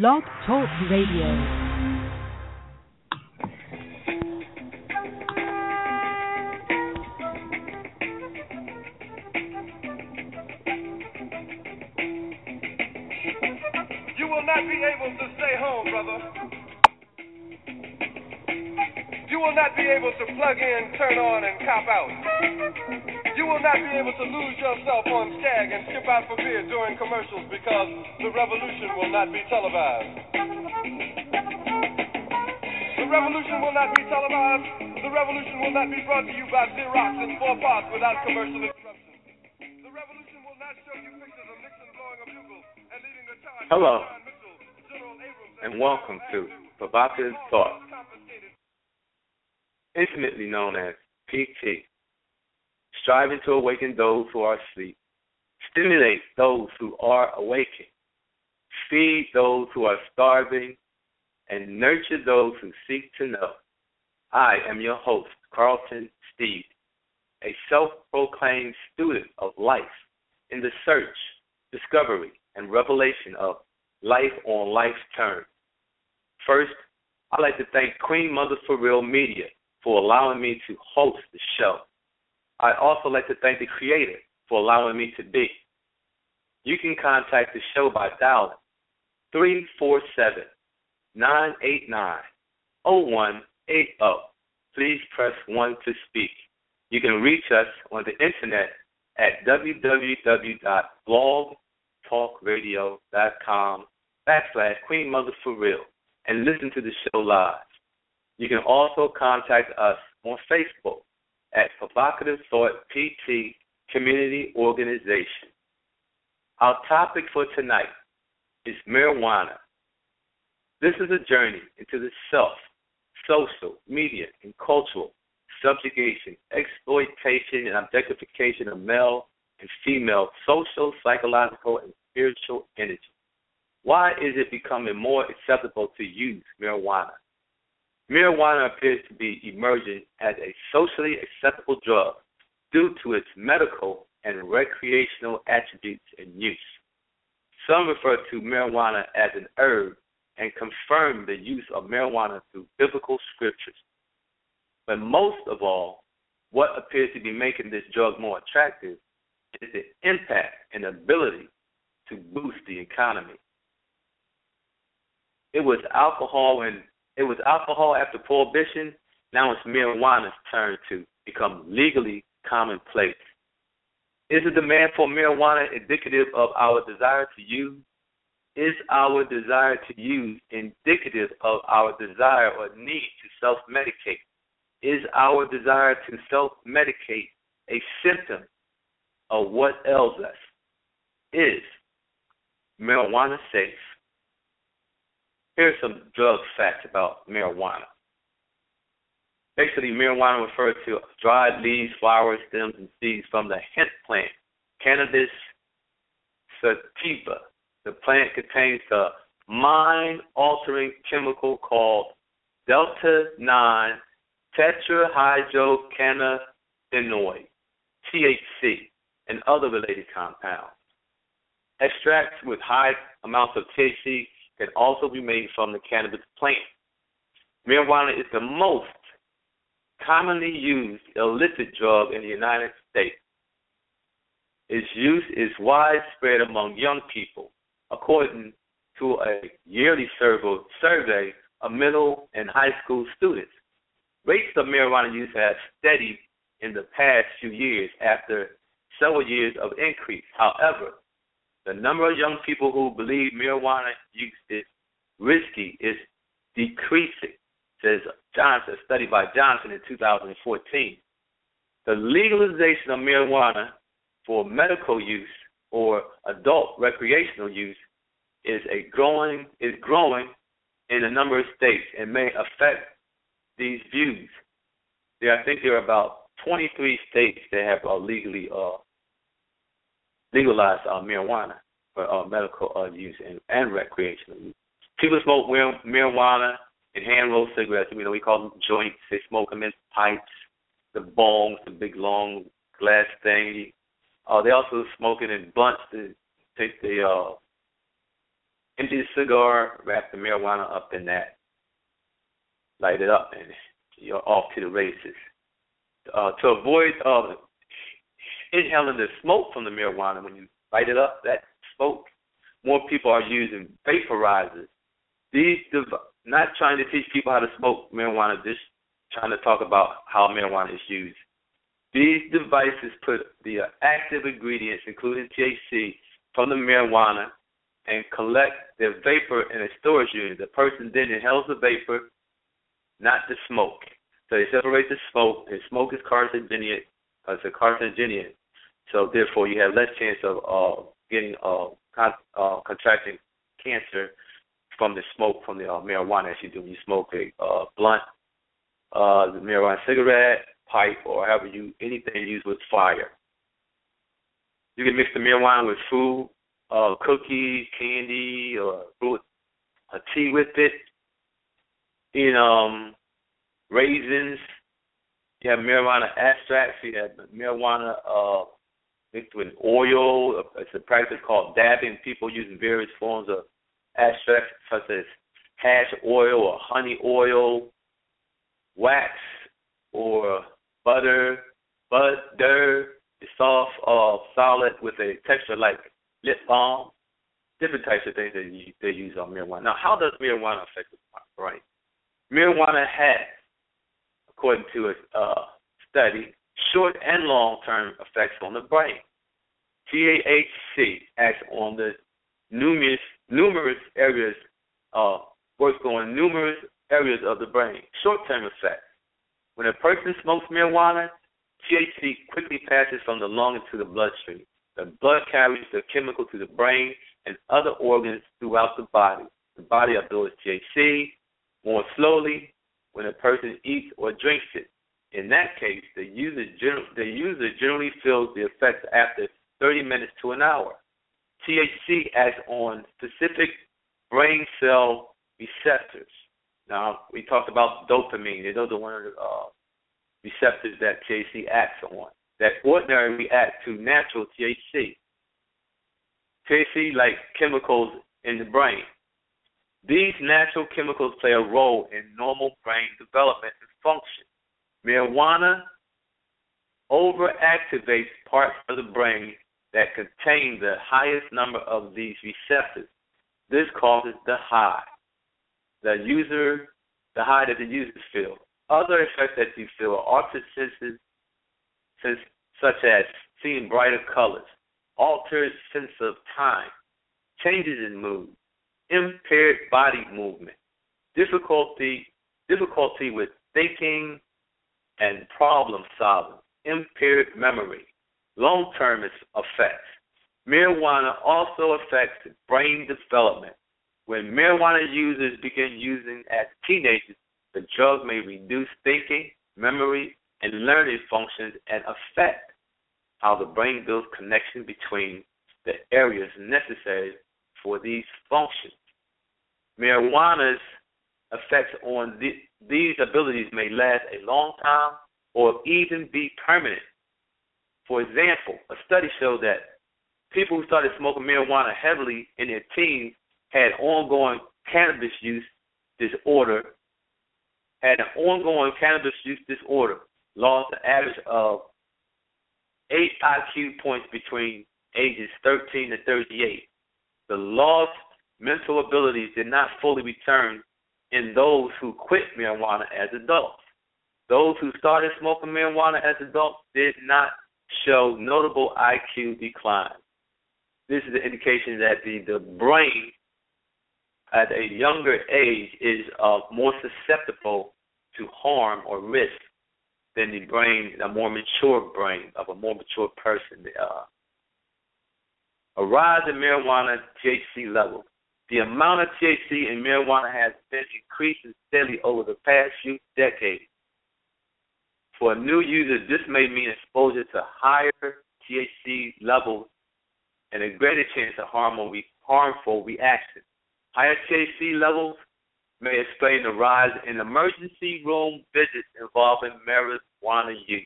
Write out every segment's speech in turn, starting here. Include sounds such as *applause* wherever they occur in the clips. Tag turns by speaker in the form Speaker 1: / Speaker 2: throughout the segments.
Speaker 1: Blog Talk Radio.
Speaker 2: You will not be able to stay home, brother. You will not be able to plug in, turn on, and cop out. You will not be able to lose yourself on Skag and skip out for beer during commercials because the revolution will not be televised. The revolution will not be televised. The revolution will not be brought to you by Xerox in four parts without commercial interruption. The revolution will not show you pictures of Nixon blowing a bugle and leading a charge.
Speaker 3: Hello.
Speaker 2: John Mitchell, General Abrams,
Speaker 3: and welcome to Provocative Thought, intimately known as PT, striving to awaken those who are asleep, stimulate those who are awakened, feed those who are starving, and nurture those who seek to know. I am your host, Carlton Steed, a self proclaimed student of life in the search, discovery, and revelation of life on life's terms. First, I'd like to thank Queen Mother for Real Media for allowing me to host the show. I'd also like to thank the creator for allowing me to be. You can contact the show by dialing 347 989 0180. Please press 1 to speak. You can reach us on the internet at www.blogtalkradio.com backslash Queen Mother for Real and listen to the show live. You can also contact us on Facebook at Provocative Thought PT Community Organization. Our topic for tonight is marijuana. This is a journey into the self, social, media, and cultural subjugation, exploitation, and objectification of male and female social, psychological, and spiritual energy. Why is it becoming more acceptable to use marijuana? Marijuana appears to be emerging as a socially acceptable drug due to its medical and recreational attributes and use. Some refer to marijuana as an herb and confirm the use of marijuana through biblical scriptures. But most of all, what appears to be making this drug more attractive is the impact and ability to boost the economy. It was alcohol and it was alcohol after prohibition. Now it's marijuana's turn to become legally commonplace. Is the demand for marijuana indicative of our desire to use? Is our desire to use indicative of our desire or need to self medicate? Is our desire to self medicate a symptom of what ails us? Is marijuana safe? Here's some drug facts about marijuana. Basically, marijuana refers to dried leaves, flowers, stems, and seeds from the hemp plant, Cannabis sativa. The plant contains the mind altering chemical called delta 9 tetrahydrocannabinoid, THC, and other related compounds. Extracts with high amounts of THC can also be made from the cannabis plant. Marijuana is the most commonly used illicit drug in the United States. Its use is widespread among young people, according to a yearly survey of middle and high school students. Rates of marijuana use have steadied in the past few years after several years of increase. However, the number of young people who believe marijuana use is risky is decreasing, says Johnson, a study by Johnson in 2014. The legalization of marijuana for medical use or adult recreational use is a growing is growing in a number of states and may affect these views. There, I think there are about 23 states that have uh, legally uh, legalized uh, marijuana for uh, medical uh, use and, and recreational use. People smoke marijuana and hand roll cigarettes. You know, we call them joints. They smoke them in pipes, the bongs, the big long glass thing. Uh, they also smoke it in blunts to take the uh, empty the cigar, wrap the marijuana up in that, light it up, and you're off to the races. Uh, to avoid uh, inhaling the smoke from the marijuana when you light it up, that smoke, more people are using vaporizers. These dev- not trying to teach people how to smoke marijuana, just trying to talk about how marijuana is used. These devices put the active ingredients, including THC, from the marijuana and collect the vapor in a storage unit. The person then inhales the vapor, not the smoke. So they separate the smoke, and smoke is carcinogenic. Uh, it's a carcinogenic. So therefore, you have less chance of uh, getting uh, con- uh, contracting cancer from the smoke from the uh, marijuana as you do when you smoke a uh, blunt, uh, the marijuana cigarette, pipe, or however you anything used with fire. You can mix the marijuana with food, uh, cookies, candy, or fruit, a tea with it. In um, raisins, you have marijuana extracts. You have marijuana uh, mixed with oil. It's a practice called dabbing. People using various forms of extracts such as hash oil or honey oil, wax or butter, butter, soft or solid with a texture like lip balm, different types of things that you, they use on marijuana. Now, how does marijuana affect the brain? Marijuana has, according to a uh, study, short and long-term effects on the brain. THC acts on the numerous numerous areas, uh, works on numerous areas of the brain. Short-term effects. When a person smokes marijuana, THC quickly passes from the lung into the bloodstream. The blood carries the chemical to the brain and other organs throughout the body. The body absorbs THC more slowly when a person eats or drinks it. In that case, the user, the user generally feels the effects after 30 minutes to an hour. THC acts on specific brain cell receptors. Now, we talked about dopamine. Those are one of the uh, receptors that THC acts on that ordinarily react to natural THC. THC like chemicals in the brain. These natural chemicals play a role in normal brain development and function. Marijuana overactivates parts of the brain that contain the highest number of these receptors. This causes the high. The user, the high that the users feel. Other effects that you feel are altered senses, such as seeing brighter colors, altered sense of time, changes in mood, impaired body movement, difficulty difficulty with thinking and problem solving, impaired memory, long term effects. Marijuana also affects brain development. When marijuana users begin using as teenagers, the drug may reduce thinking, memory, and learning functions and affect how the brain builds connection between the areas necessary for these functions. Marijuana's effects on the, these abilities may last a long time or even be permanent. For example, a study showed that people who started smoking marijuana heavily in their teens had ongoing cannabis use disorder, had an ongoing cannabis use disorder, lost an average of eight IQ points between ages 13 to 38. The lost mental abilities did not fully return in those who quit marijuana as adults. Those who started smoking marijuana as adults did not show notable IQ decline. This is an indication that the, the brain at a younger age is uh, more susceptible to harm or risk than the brain, a more mature brain of a more mature person. Uh, a rise in marijuana THC levels. The amount of THC in marijuana has been increasing steadily over the past few decades. For new user, this may mean exposure to higher THC levels and a greater chance of harmful, harmful reactions. Higher THC levels may explain the rise in emergency room visits involving marijuana use.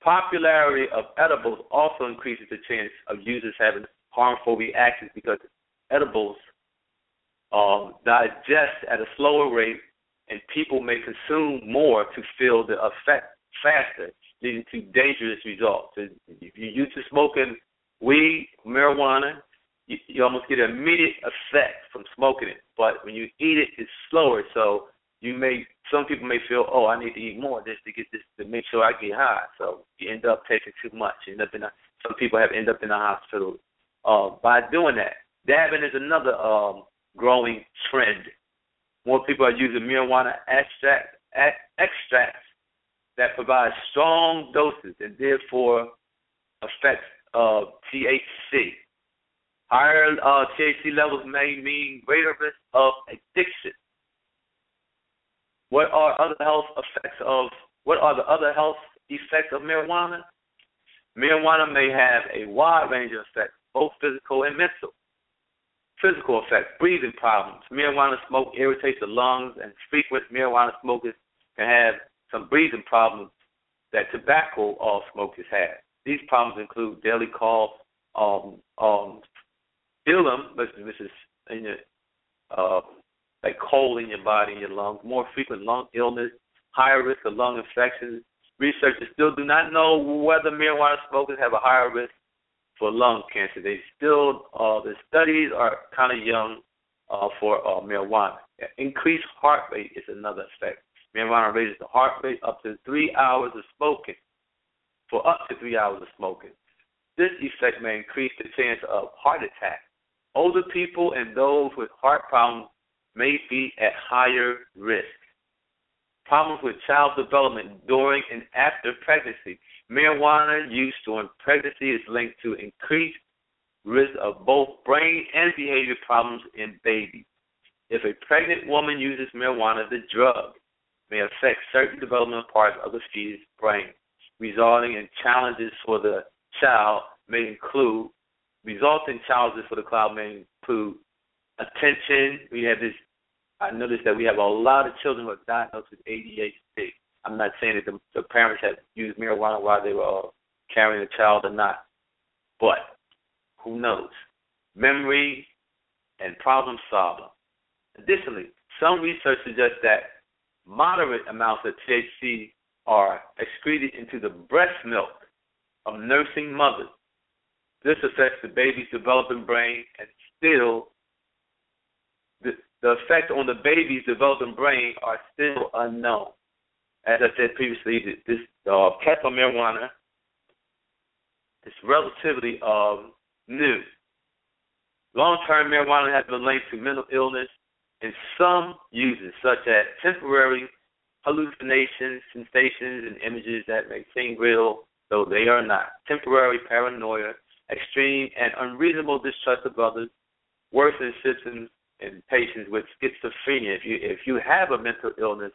Speaker 3: Popularity of edibles also increases the chance of users having harmful reactions because edibles um, digest at a slower rate, and people may consume more to feel the effect faster, leading to dangerous results. If you're used to smoking weed, marijuana, you, you almost get an immediate effect from smoking it. But when you eat it, it's slower. So you may some people may feel, oh, I need to eat more just to get this to make sure I get high. So you end up taking too much. You end up in a, some people have end up in the hospital uh, by doing that. Dabbing is another um, growing trend. More people are using marijuana extract, extracts that provide strong doses and therefore affects uh, THC. Higher uh, THC levels may mean greater risk of addiction. What are other health effects of what are the other health effects of marijuana? Marijuana may have a wide range of effects, both physical and mental. Physical effects, breathing problems. Marijuana smoke irritates the lungs, and frequent marijuana smokers can have some breathing problems that tobacco uh, smokers have. These problems include daily cough, um, um, phlegm, which is in your, uh, like cold in your body, in your lungs, more frequent lung illness, higher risk of lung infections. Researchers still do not know whether marijuana smokers have a higher risk for lung cancer. They still, uh, the studies are kind of young uh, for uh, marijuana. Increased heart rate is another effect. Marijuana raises the heart rate up to three hours of smoking. For up to three hours of smoking. This effect may increase the chance of heart attack. Older people and those with heart problems may be at higher risk. Problems with child development during and after pregnancy. Marijuana use during pregnancy is linked to increased risk of both brain and behavior problems in babies. If a pregnant woman uses marijuana, the drug may affect certain developmental parts of the fetus brain, resulting in challenges for the child may include resulting challenges for the child may include attention. We have this I noticed that we have a lot of children who are diagnosed with ADHD. I'm not saying that the, the parents have used marijuana while they were uh, carrying a child or not, but who knows? Memory and problem solving. Additionally, some research suggests that moderate amounts of THC are excreted into the breast milk of nursing mothers. This affects the baby's developing brain and still the, the effect on the baby's developing brain are still unknown. As I said previously, this uh, medical marijuana is relatively um, new. Long-term marijuana has been linked to mental illness in some users, such as temporary hallucinations, sensations, and images that may seem real, though they are not. Temporary paranoia, extreme and unreasonable distrust of others, worsening symptoms in patients with schizophrenia. If you if you have a mental illness,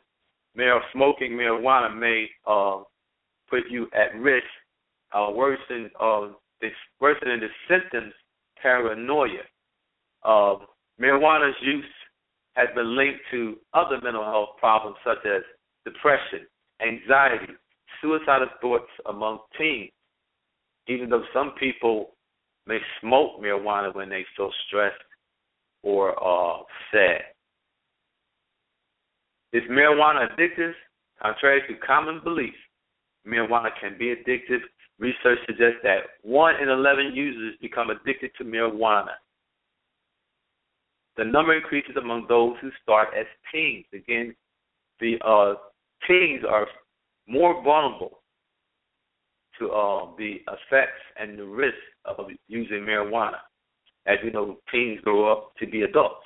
Speaker 3: mar- smoking marijuana may uh, put you at risk, uh, worsen uh, this worsening the symptoms, paranoia. Uh, marijuana's use has been linked to other mental health problems such as depression, anxiety, suicidal thoughts among teens. Even though some people may smoke marijuana when they feel stressed or uh, sad. Is marijuana addictive? Contrary to common belief, marijuana can be addictive. Research suggests that 1 in 11 users become addicted to marijuana. The number increases among those who start as teens. Again, the uh, teens are more vulnerable to uh, the effects and the risk of using marijuana as you know, teens grow up to be adults.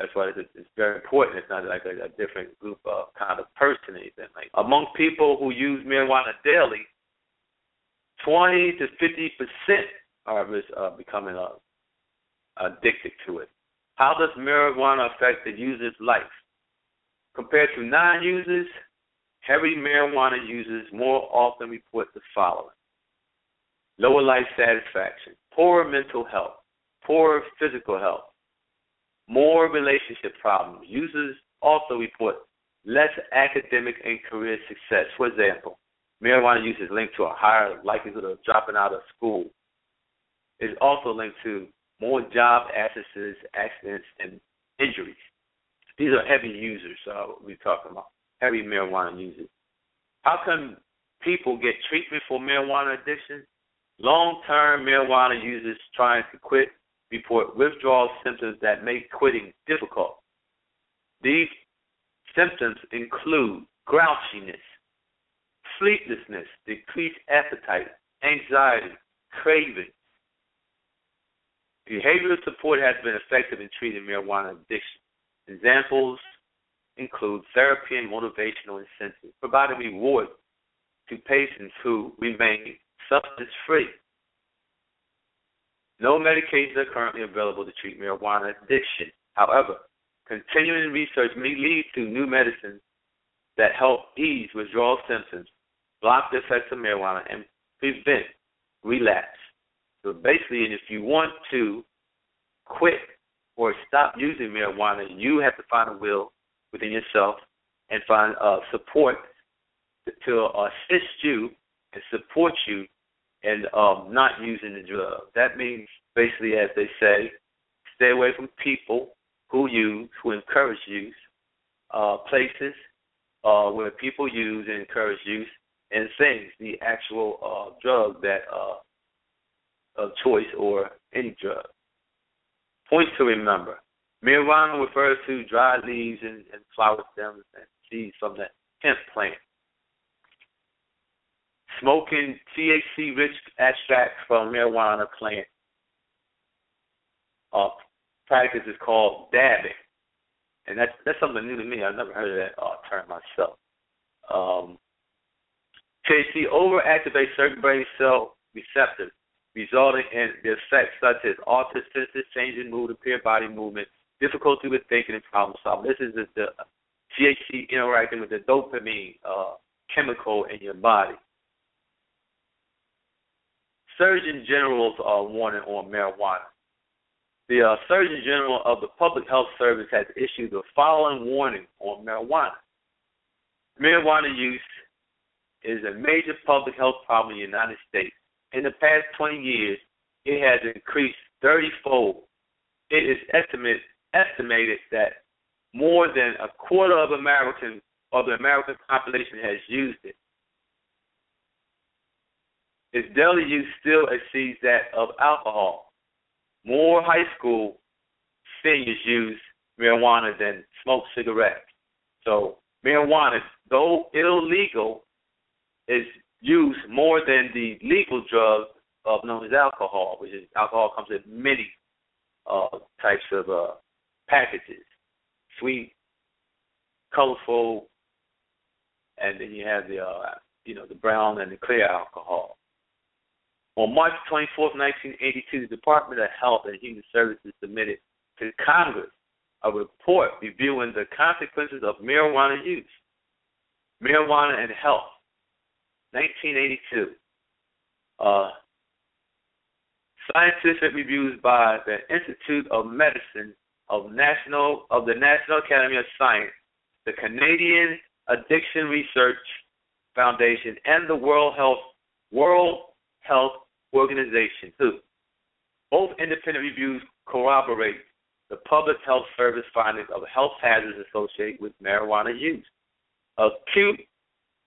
Speaker 3: That's why it's, it's very important. It's not like a, a different group of kind of person or anything. Like among people who use marijuana daily, twenty to fifty percent are uh, becoming uh, addicted to it. How does marijuana affect the user's life? Compared to non-users, heavy marijuana users more often report the following: lower life satisfaction, poor mental health, poor physical health, more relationship problems. Users also report less academic and career success. For example, marijuana use is linked to a higher likelihood of dropping out of school. It's also linked to more job absences, accidents, and injuries. These are heavy users. Uh, we're talking about heavy marijuana users. How come people get treatment for marijuana addiction? Long-term marijuana users trying to quit report withdrawal symptoms that make quitting difficult. These symptoms include grouchiness, sleeplessness, decreased appetite, anxiety, craving. Behavioral support has been effective in treating marijuana addiction. Examples include therapy and motivational incentives, providing rewards to patients who remain substance free. No medications are currently available to treat marijuana addiction. However, continuing research may lead to new medicines that help ease withdrawal symptoms, block the effects of marijuana, and prevent relapse. So basically, if you want to quit or stop using marijuana, you have to find a will within yourself and find uh, support to assist you and support you in um, not using the drug. That means basically, as they say, stay away from people who use, who encourage use, uh, places uh, where people use and encourage use, and things, the actual uh, drug that uh, of choice or any drug. Point to remember. Marijuana refers to dried leaves and, and flower stems and seeds from the hemp plant. Smoking THC rich extracts from marijuana plant uh, practice is called dabbing. And that's that's something new to me. I've never heard of that uh, term myself. Um, THC overactivates certain brain cell receptors resulting in the effects such as altered senses, change in mood, impaired body movement, difficulty with thinking, and problem solving. This is the, the THC interacting with the dopamine uh, chemical in your body. Surgeon General's uh, warning on marijuana. The uh, Surgeon General of the Public Health Service has issued the following warning on marijuana. Marijuana use is a major public health problem in the United States in the past 20 years, it has increased 30 fold. It is estimate, estimated that more than a quarter of American of the American population has used it. Its daily use still exceeds that of alcohol. More high school seniors use marijuana than smoke cigarettes. So marijuana, though illegal, is use more than the legal drug of known as alcohol, which is alcohol comes in many uh, types of uh, packages, sweet, colorful, and then you have the uh, you know the brown and the clear alcohol. On March 24, 1982, the Department of Health and Human Services submitted to Congress a report reviewing the consequences of marijuana use, marijuana and health 1982. Uh, scientific reviews by the Institute of Medicine of National of the National Academy of Science, the Canadian Addiction Research Foundation, and the World Health World Health Organization. Too. Both independent reviews corroborate the Public Health Service findings of health hazards associated with marijuana use. Acute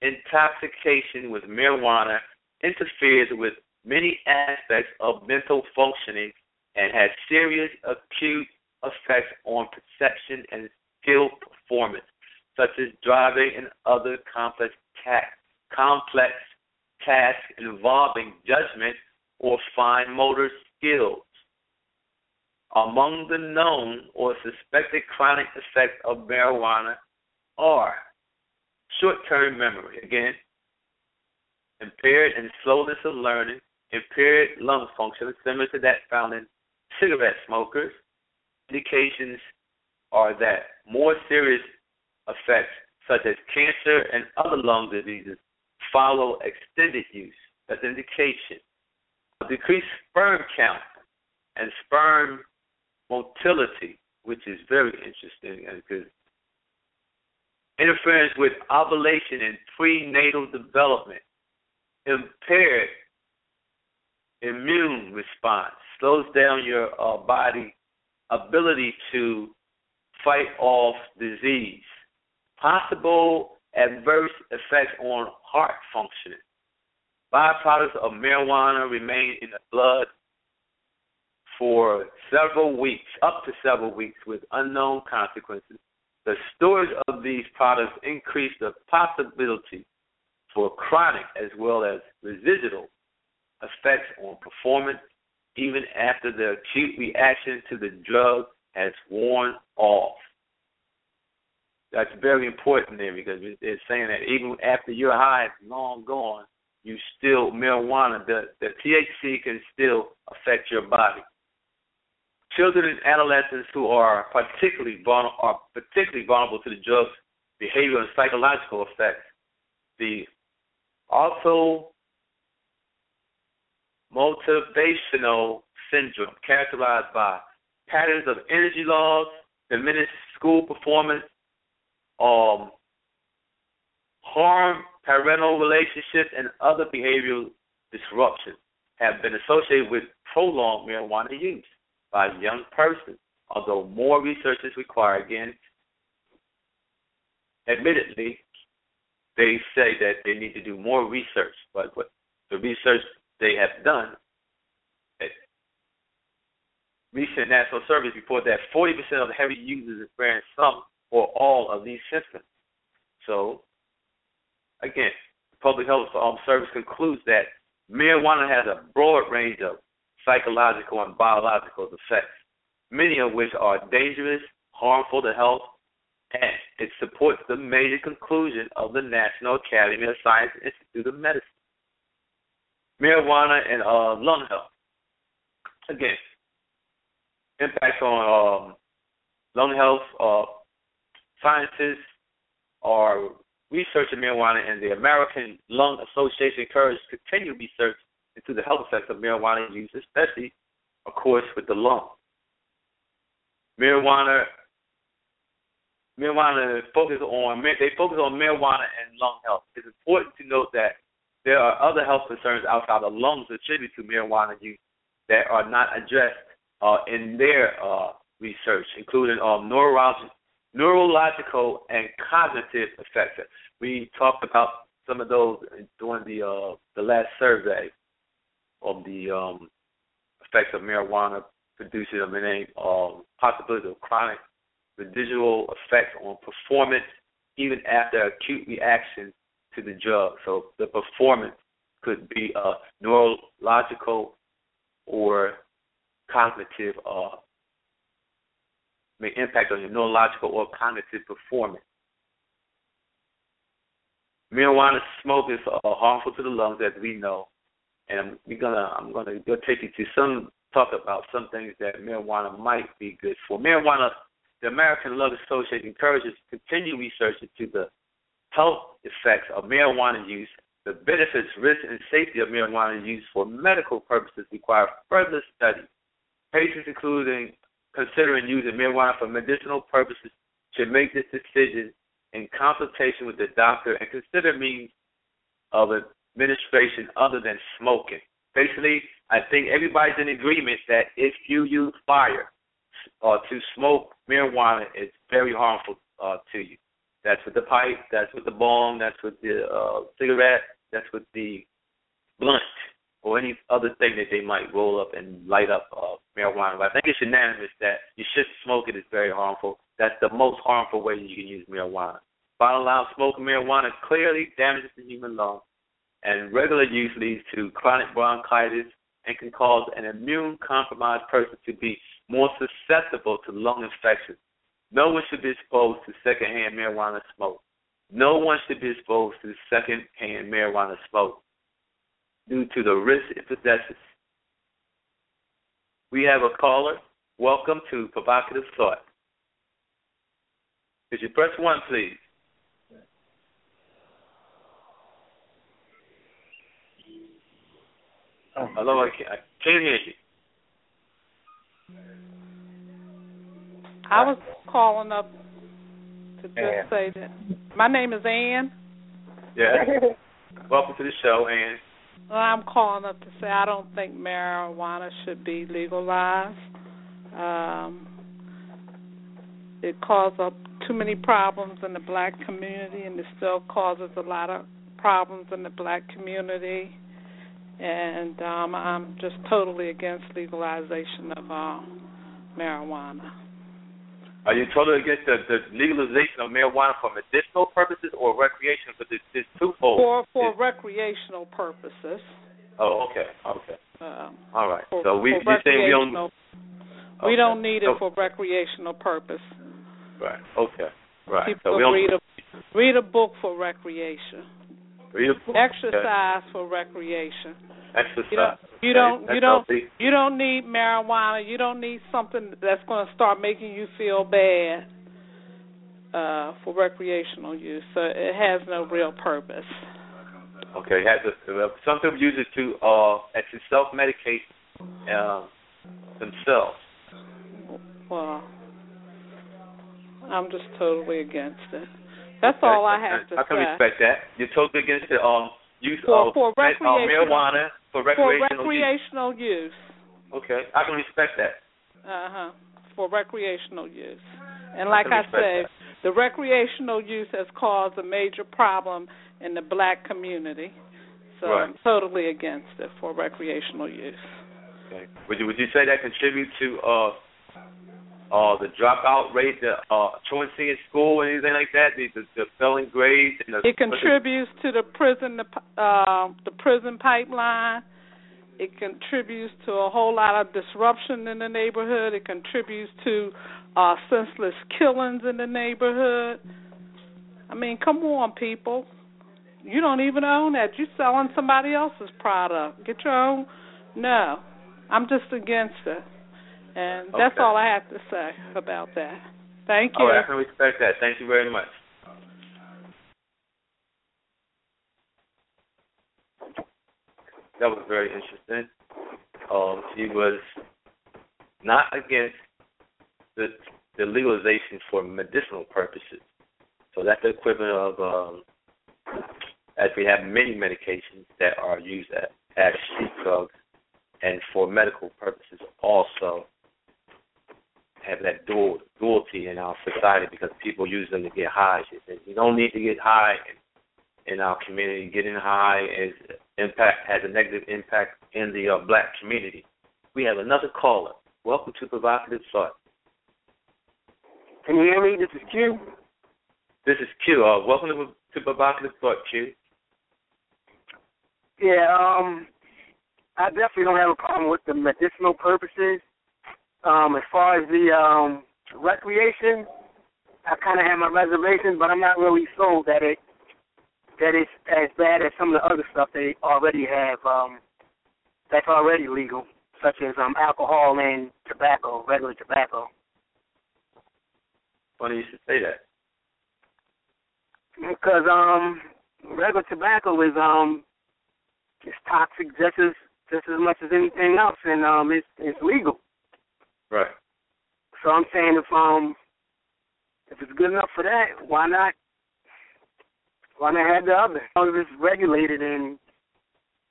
Speaker 3: intoxication with marijuana interferes with many aspects of mental functioning and has serious acute effects on perception and skill performance, such as driving and other complex tasks, complex tasks involving judgment or fine motor skills. Among the known or suspected chronic effects of marijuana are short term memory, again, impaired and slowness of learning, impaired lung function, similar to that found in cigarette smokers. Indications are that more serious effects, such as cancer and other lung diseases, follow extended use. That's indication. Decreased sperm count and sperm motility, which is very interesting because interference with ovulation and prenatal development, impaired immune response, slows down your uh, body ability to fight off disease. Possible adverse effects on heart functioning. Byproducts of marijuana remain in the blood for several weeks, up to several weeks, with unknown consequences. The storage of these products increase the possibility for chronic as well as residual effects on performance even after the acute reaction to the drug has worn off. That's very important there because it's saying that even after your high is long gone, you still marijuana the the THC can still affect your body. Children and adolescents who are particularly vulnerable are particularly vulnerable to the drug's behavioral and psychological effects. The also motivational syndrome characterized by patterns of energy loss, diminished school performance, um, harm parental relationships, and other behavioral disruptions have been associated with prolonged marijuana use by young persons. Although more research is required, again, admittedly, they say that they need to do more research, but what the research they have done, recent National Surveys report that 40% of heavy users experience some or all of these symptoms. So, again, Public Health Service concludes that marijuana has a broad range of psychological and biological effects, many of which are dangerous, harmful to health, and it supports the major conclusion of the National Academy of Science Institute of Medicine. Marijuana and uh, lung health. Again, impacts on um, lung health. Uh, scientists are researching marijuana, and the American Lung Association encourages continued research into the health effects of marijuana use, especially, of course, with the lung. Marijuana, marijuana focus on they focus on marijuana and lung health. It's important to note that there are other health concerns outside the lungs attributed to marijuana use that are not addressed uh, in their uh, research, including um, neurological, neurological and cognitive effects. We talked about some of those during the uh, the last survey of the um, effects of marijuana producing a many um, possibility of chronic residual effects on performance even after acute reaction to the drug. So the performance could be a neurological or cognitive uh, may impact on your neurological or cognitive performance. Marijuana smoke is uh, harmful to the lungs, as we know, and we're gonna I'm gonna go take you to some talk about some things that marijuana might be good for. Marijuana, the American Lung Association encourages continued research into the health effects of marijuana use, the benefits, risks, and safety of marijuana use for medical purposes require further study. Patients, including considering using marijuana for medicinal purposes, should make this decision in consultation with the doctor and consider means of administration other than smoking. Basically, I think everybody's in agreement that if you use fire uh, to smoke marijuana, it's very harmful uh, to you. That's with the pipe. That's with the bong. That's with the uh, cigarette. That's with the blunt or any other thing that they might roll up and light up uh, marijuana. But I think it's unanimous that you should smoke it. It's very harmful. That's the most harmful way you can use marijuana. Bottle loud smoking marijuana clearly damages the human lung, and regular use leads to chronic bronchitis and can cause an immune compromised person to be more susceptible to lung infections no one should be exposed to secondhand marijuana smoke. No one should be exposed to secondhand marijuana smoke due to the risk it possesses. We have a caller. Welcome to Provocative Thought. Could you press one, please? Oh. Hello, I can't, I can't hear you.
Speaker 1: I was calling up to just Ann. say that my name is Ann.
Speaker 3: Yeah. Welcome to the show, Ann.
Speaker 1: Well, I'm calling up to say I don't think marijuana should be legalized. Um, it caused up too many problems in the black community, and it still causes a lot of problems in the black community. And um, I'm just totally against legalization of uh, marijuana.
Speaker 3: Are you totally against the, the legalization of marijuana for medicinal purposes or recreational? Because it's, it's twofold.
Speaker 1: For for
Speaker 3: it's,
Speaker 1: recreational purposes.
Speaker 3: Oh, okay, okay.
Speaker 1: Um,
Speaker 3: All right.
Speaker 1: For,
Speaker 3: so we
Speaker 1: you
Speaker 3: saying we don't
Speaker 1: we don't need it for recreational purpose.
Speaker 3: Right. Okay. Right.
Speaker 1: People
Speaker 3: so we don't
Speaker 1: read a read a book for recreation.
Speaker 3: read a book.
Speaker 1: Exercise for recreation.
Speaker 3: Exercise.
Speaker 1: You don't
Speaker 3: okay.
Speaker 1: you don't
Speaker 3: That's
Speaker 1: you don't you don't need marijuana. You don't need something that's going to start making you feel bad uh for recreational use. So it has no real purpose.
Speaker 3: Okay, has a, some people use it to uh actually self medicate uh, themselves.
Speaker 1: Well, I'm just totally against it. That's
Speaker 3: Okay,
Speaker 1: all I have to say.
Speaker 3: I can
Speaker 1: say.
Speaker 3: respect that. You're totally against the um use
Speaker 1: For-
Speaker 3: of
Speaker 1: for
Speaker 3: med- uh, marijuana for
Speaker 1: For
Speaker 3: recreational use.
Speaker 1: use.
Speaker 3: Okay, I can respect that.
Speaker 1: Uh huh. For recreational use. And like I
Speaker 3: respect
Speaker 1: said,
Speaker 3: that.
Speaker 1: the recreational use has caused a major problem in the black community. So
Speaker 3: Right.
Speaker 1: I'm totally against it for recreational use.
Speaker 3: Okay. Would you would you say that contribute to uh uh the dropout rate, the uh truancy in school, anything like that, the the, the failing grades and the
Speaker 1: It contributes to the prison uh, the prison pipeline. It contributes to a whole lot of disruption in the neighborhood. It contributes to uh, senseless killings in the neighborhood. I mean, come on, people. You don't even own that. You're selling somebody else's product. Get your own. No, I'm just against it. And that's
Speaker 3: Okay.
Speaker 1: all I have to say about that. Thank you.
Speaker 3: Right, I can respect that. Thank you very much. That was very interesting. Um, she was not against the the legalization for medicinal purposes. So that's the equivalent of um, as we have many medications that are used as, as street drugs and for medical purposes also have that dual duality in our society because people use them to get high. You don't need to get high in, in our community. Getting high is impact has a negative impact in the uh, black community. We have another caller. Welcome to Provocative Thought.
Speaker 4: Can you hear me? This is Q.
Speaker 3: This is Q. Uh, welcome to, to Provocative Thought, Q.
Speaker 4: Yeah, um, I definitely don't have a problem with the medicinal purposes. Um, as far as the um, recreation, I kind of have my reservations, but I'm not really sold that it that it's as bad as some of the other stuff they already have. Um, that's already legal, such as um, alcohol and tobacco, regular tobacco.
Speaker 3: Funny you should say that.
Speaker 4: Because um, regular tobacco is um, it's toxic just as just as much as anything else, and um, it's it's legal.
Speaker 3: Right.
Speaker 4: So I'm saying if um if it's good enough for that, why not why not have the other? As long as it's regulated and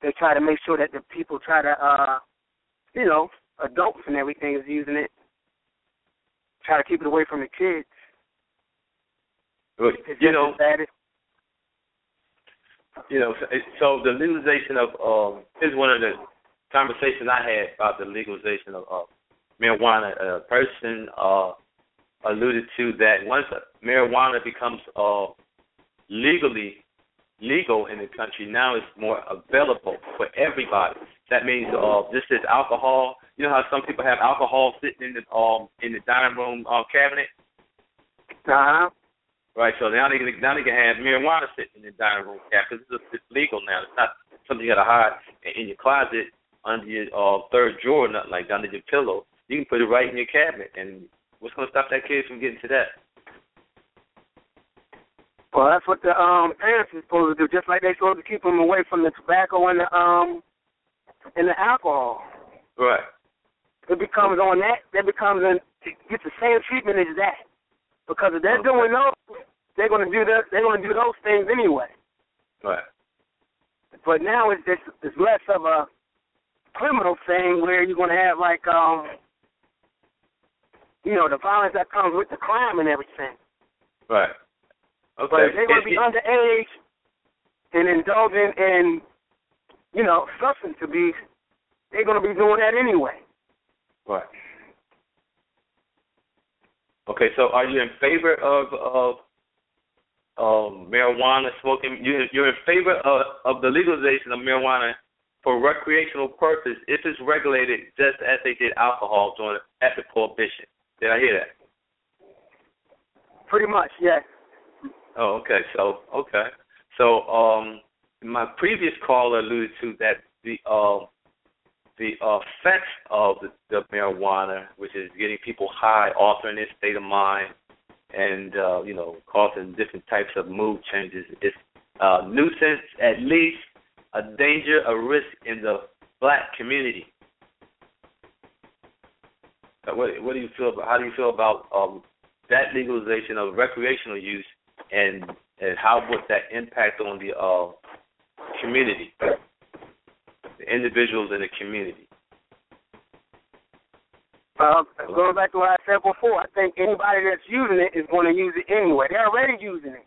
Speaker 4: they try to make sure that the people try to uh you know, adults and everything is using it. Try to keep it away from the kids.
Speaker 3: Well,
Speaker 4: It's
Speaker 3: you know,
Speaker 4: as bad as
Speaker 3: you know, so, so the legalization of um is one of the conversations I had about the legalization of uh, marijuana. A person uh alluded to that once marijuana becomes uh legally legal in the country, now it's more available for everybody. That means uh this is alcohol. You know how some people have alcohol sitting in the um in the dining room uh, cabinet?
Speaker 4: uh-huh.
Speaker 3: Right, so now they can now they can have marijuana sitting in the dining room cabinet because it's, it's legal now. It's not something you got to hide in your closet under your uh, third drawer, or nothing like under your pillow. You can put it right in your cabinet, and what's going to stop that kid from getting to that?
Speaker 4: Well, that's what the um parents are supposed to do, just like they're supposed to keep them away from the tobacco and the um and the alcohol.
Speaker 3: Right.
Speaker 4: It becomes on that. That becomes an it gets the same treatment as that, because if they're
Speaker 3: Okay.
Speaker 4: doing those, they're going to do that. They're going to do those things anyway.
Speaker 3: Right.
Speaker 4: But now it's just it's less of a criminal thing where you're going to have like um you know, the violence that comes with the crime and everything.
Speaker 3: Right. Okay.
Speaker 4: But if they're going to be underage and indulging in, you know, substance abuse, they're going to be doing that anyway.
Speaker 3: Right. Okay, so are you in favor of of um, marijuana smoking? You you're in favor of of the legalization of marijuana for recreational purpose if it's regulated just as they did alcohol during after prohibition. Did I hear that?
Speaker 4: Pretty much, yes.
Speaker 3: Oh, okay. So okay. So um my previous caller alluded to that the um the effects of the, the marijuana, which is getting people high, altering their state of mind, and uh, you know, causing different types of mood changes, is a nuisance, at least a danger, a risk in the black community. What, what do you feel about? How do you feel about um, that legalization of recreational use, and and how would that impact on the uh, community? the individuals in the community?
Speaker 4: Uh, going back to what I said before, I think anybody that's using it is going to use it anyway. They're already using it.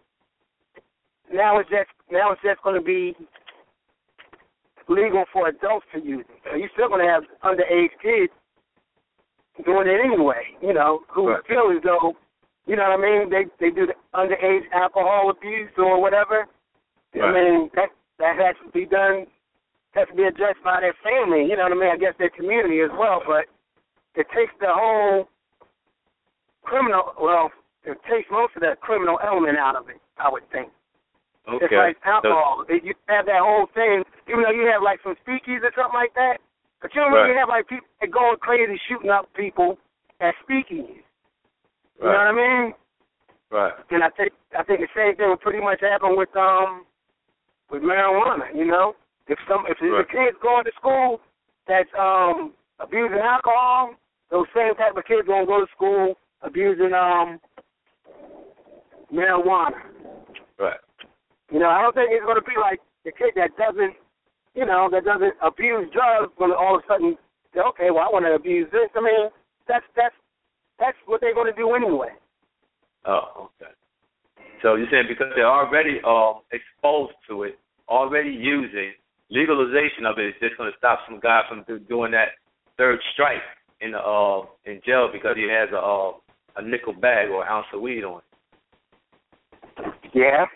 Speaker 4: Now it's just now it's just going to be legal for adults to use it. So you're still going to have underage kids doing it anyway. You know, who right. feel as though, you know what I mean? They they do the underage alcohol abuse or whatever. Right. I mean that that has to be done has to be addressed by their family, you know what I mean? I guess their community as well, but it takes the whole criminal, well, it takes most of the criminal element out of it, I would think.
Speaker 3: Okay.
Speaker 4: It's like alcohol. So, you have that whole thing, even though you have like some speakeasies or something like that, but you don't right. really have like people that going crazy shooting up people at speakeasies. You right. know what I mean?
Speaker 3: Right.
Speaker 4: And I think I think the same thing would pretty much happen with um with marijuana, you know? If some if right. the kids going to school that's um abusing alcohol, those same type of kids gonna go to school abusing um marijuana.
Speaker 3: Right.
Speaker 4: You know, I don't think it's gonna be like the kid that doesn't you know, that doesn't abuse drugs gonna all of a sudden say, Okay, well I wanna abuse this. I mean, that's that's that's what they're gonna do anyway.
Speaker 3: Oh, okay. So you're saying because they're already um exposed to it, already using legalization of it is just going to stop some guy from doing that third strike in the uh in jail because he has a uh, a nickel bag or an ounce of weed on.
Speaker 4: Yeah.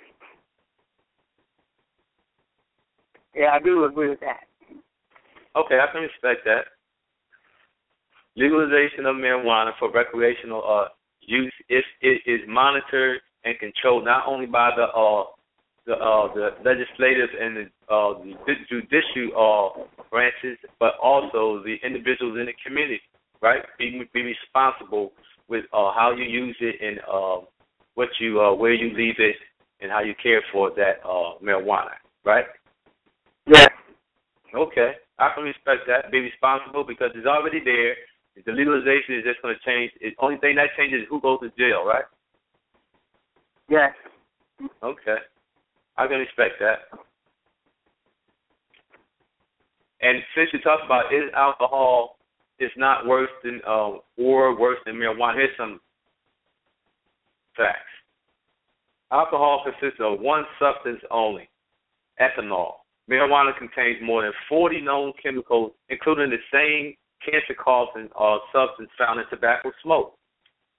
Speaker 4: Yeah, I do agree with that.
Speaker 3: Okay, I can respect that. Legalization of marijuana for recreational uh use if it is monitored and controlled not only by the uh the uh, the legislative and the, uh, the judicial uh, branches, but also the individuals in the community, right? Be be responsible with uh, how you use it and uh, what you uh, where you leave it and how you care for that uh, marijuana, right?
Speaker 4: Yeah.
Speaker 3: Okay, I can respect that. Be responsible because it's already there. The legalization is just going to change. The only thing that changes is who goes to jail, right?
Speaker 4: Yes.
Speaker 3: Okay. I can respect that. And since you talked about is alcohol is not worse than uh, or worse than marijuana, here's some facts. Alcohol consists of one substance only, ethanol. Marijuana contains more than 40 known chemicals, including the same cancer-causing uh, substance found in tobacco smoke.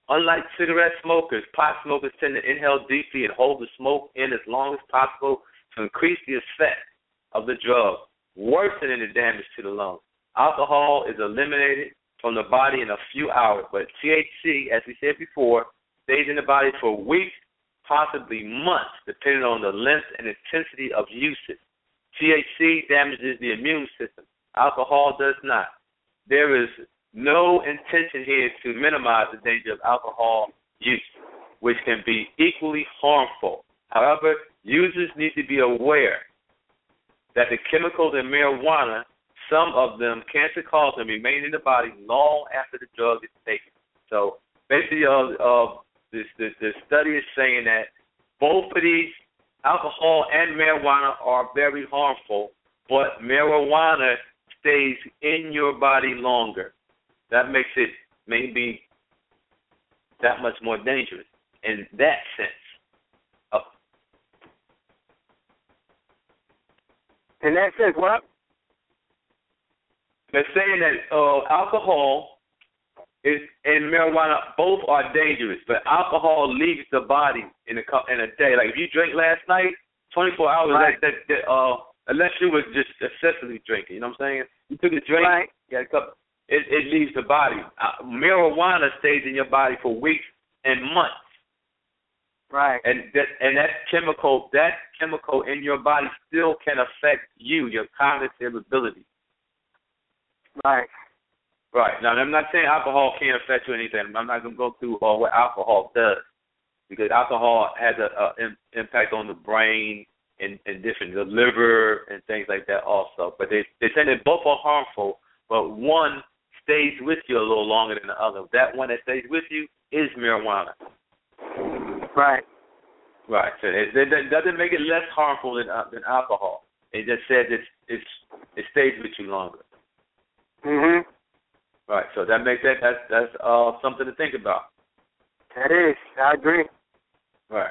Speaker 3: Unlike cigarette smokers, pot smokers tend to inhale deeply and hold the smoke in as long as possible to increase the effect of the drug, worsening the damage to the lungs. Alcohol is eliminated from the body in a few hours, but THC, as we said before, stays in the body for weeks, possibly months, depending on the length and intensity of usage. THC damages the immune system. Alcohol does not. There is no intention here to minimize the danger of alcohol use, which can be equally harmful. However, users need to be aware that the chemicals in marijuana, some of them cancer causing, remain in the body long after the drug is taken. So basically, uh, uh, this, this, this study is saying that both of these, alcohol and marijuana, are very harmful, but marijuana stays in your body longer that makes it maybe that much more dangerous in that sense. Uh,
Speaker 4: in that sense, what?
Speaker 3: They're saying that uh, alcohol is and marijuana both are dangerous, but alcohol leaves the body in a in a day. Like if you drink last night, 24 hours
Speaker 4: right.
Speaker 3: that, that, that uh unless you was just excessively drinking, you know what I'm saying? You took a drink,
Speaker 4: right.
Speaker 3: you had a cup, it it leaves the body. Uh, marijuana stays in your body for weeks and months.
Speaker 4: Right.
Speaker 3: And that and that chemical that chemical in your body still can affect you, your cognitive ability.
Speaker 4: Right.
Speaker 3: Right. Now, I'm not saying alcohol can't affect you or anything. I'm not going to go through uh, what alcohol does because alcohol has a, a in, impact on the brain and, and different the liver and things like that also. But they they say that both are harmful, but one stays with you a little longer than the other. That one that stays with you is marijuana.
Speaker 4: Right.
Speaker 3: Right. So it, it, it doesn't make it less harmful than uh, than alcohol. It just says it's it's it stays with you longer.
Speaker 4: Mhm.
Speaker 3: Right. So that makes that that's that's uh something to think about.
Speaker 4: That is. I agree.
Speaker 3: Right.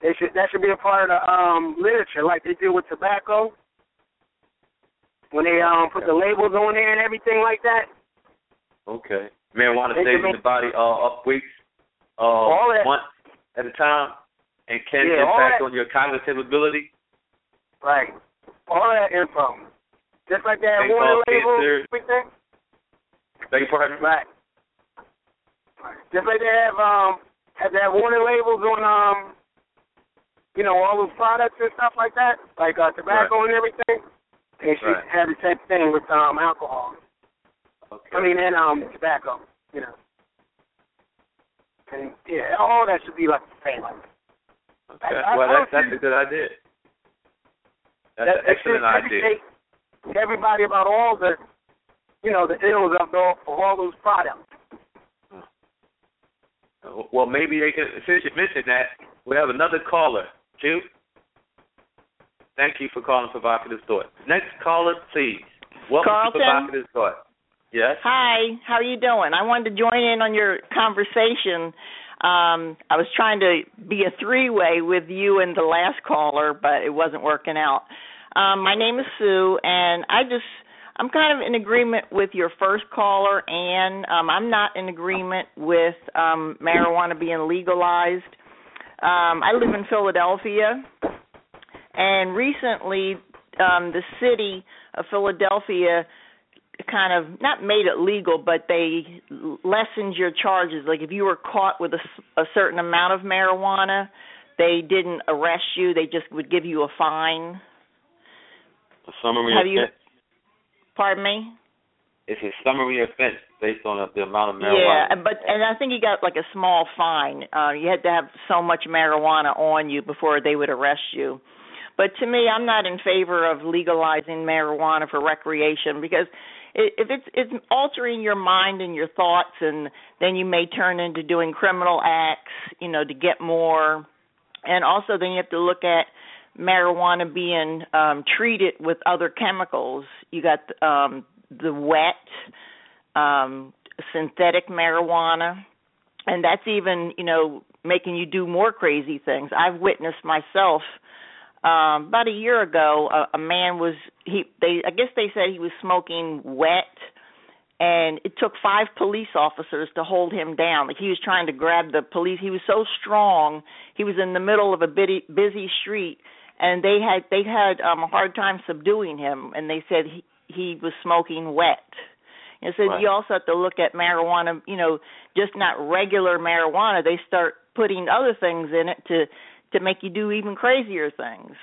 Speaker 4: They should that should be a part of the um literature, like they do with tobacco. When they um put the labels on there and everything like that.
Speaker 3: Okay. Marijuana stays in
Speaker 4: make-
Speaker 3: the body uh up weeks, uh
Speaker 4: All that-
Speaker 3: months at a time and can
Speaker 4: Yeah,
Speaker 3: impact on your cognitive ability.
Speaker 4: Right. All that info. Just like that warning label, everything.
Speaker 3: Beg your pardon?
Speaker 4: Right. Just like they have um have that warning labels on um you know, all those products and stuff like that, like uh tobacco and everything. They should
Speaker 3: Right.
Speaker 4: have the same thing with um alcohol.
Speaker 3: Okay.
Speaker 4: I mean and um tobacco, you know. And yeah, all that should be like the same.
Speaker 3: Okay.
Speaker 4: I- I-
Speaker 3: well
Speaker 4: I
Speaker 3: that's
Speaker 4: don't
Speaker 3: that's a good idea. That's
Speaker 4: that,
Speaker 3: an excellent idea.
Speaker 4: educate Everybody about all the you know, the ills of, the, of all those products.
Speaker 3: Well maybe they can since you mentioned that, we have another caller. Q. Thank you for calling Provocative Thought. Next caller, please. Welcome
Speaker 5: Carlton?
Speaker 3: to Provocative Thought. Yes.
Speaker 5: Hi, how are you doing? I wanted to join in on your conversation. Um, I was trying to be a three-way with you and the last caller, but it wasn't working out. Um, my name is Sue, and I just I'm kind of in agreement with your first caller, and um, I'm not in agreement with um, marijuana being legalized. Um, I live in Philadelphia, and recently um, the city of Philadelphia kind of not made it legal, but they lessened your charges. Like if you were caught with a, a certain amount of marijuana, they didn't arrest you; they just would give you a fine.
Speaker 3: A summary
Speaker 5: Have you-
Speaker 3: offense.
Speaker 5: Pardon me.
Speaker 3: It's a summary offense based on the amount of marijuana.
Speaker 5: Yeah, but and I think you got like a small fine. Uh, you had to have so much marijuana on you before they would arrest you. But to me, I'm not in favor of legalizing marijuana for recreation because if it's it's altering your mind and your thoughts, and then you may turn into doing criminal acts, you know, to get more. And also, then you have to look at marijuana being um treated with other chemicals. You got um the wet um synthetic marijuana and that's even, you know, making you do more crazy things. I've witnessed myself um about a year ago a, a man was he they I guess they said he was smoking wet and it took five police officers to hold him down. Like he was trying to grab the police. He was so strong. He was in the middle of a busy, busy street and they had they had um a hard time subduing him and they said he he was smoking wet. And so
Speaker 3: Right.
Speaker 5: you also have to look at marijuana, you know, just not regular marijuana. They start putting other things in it to to make you do even crazier things.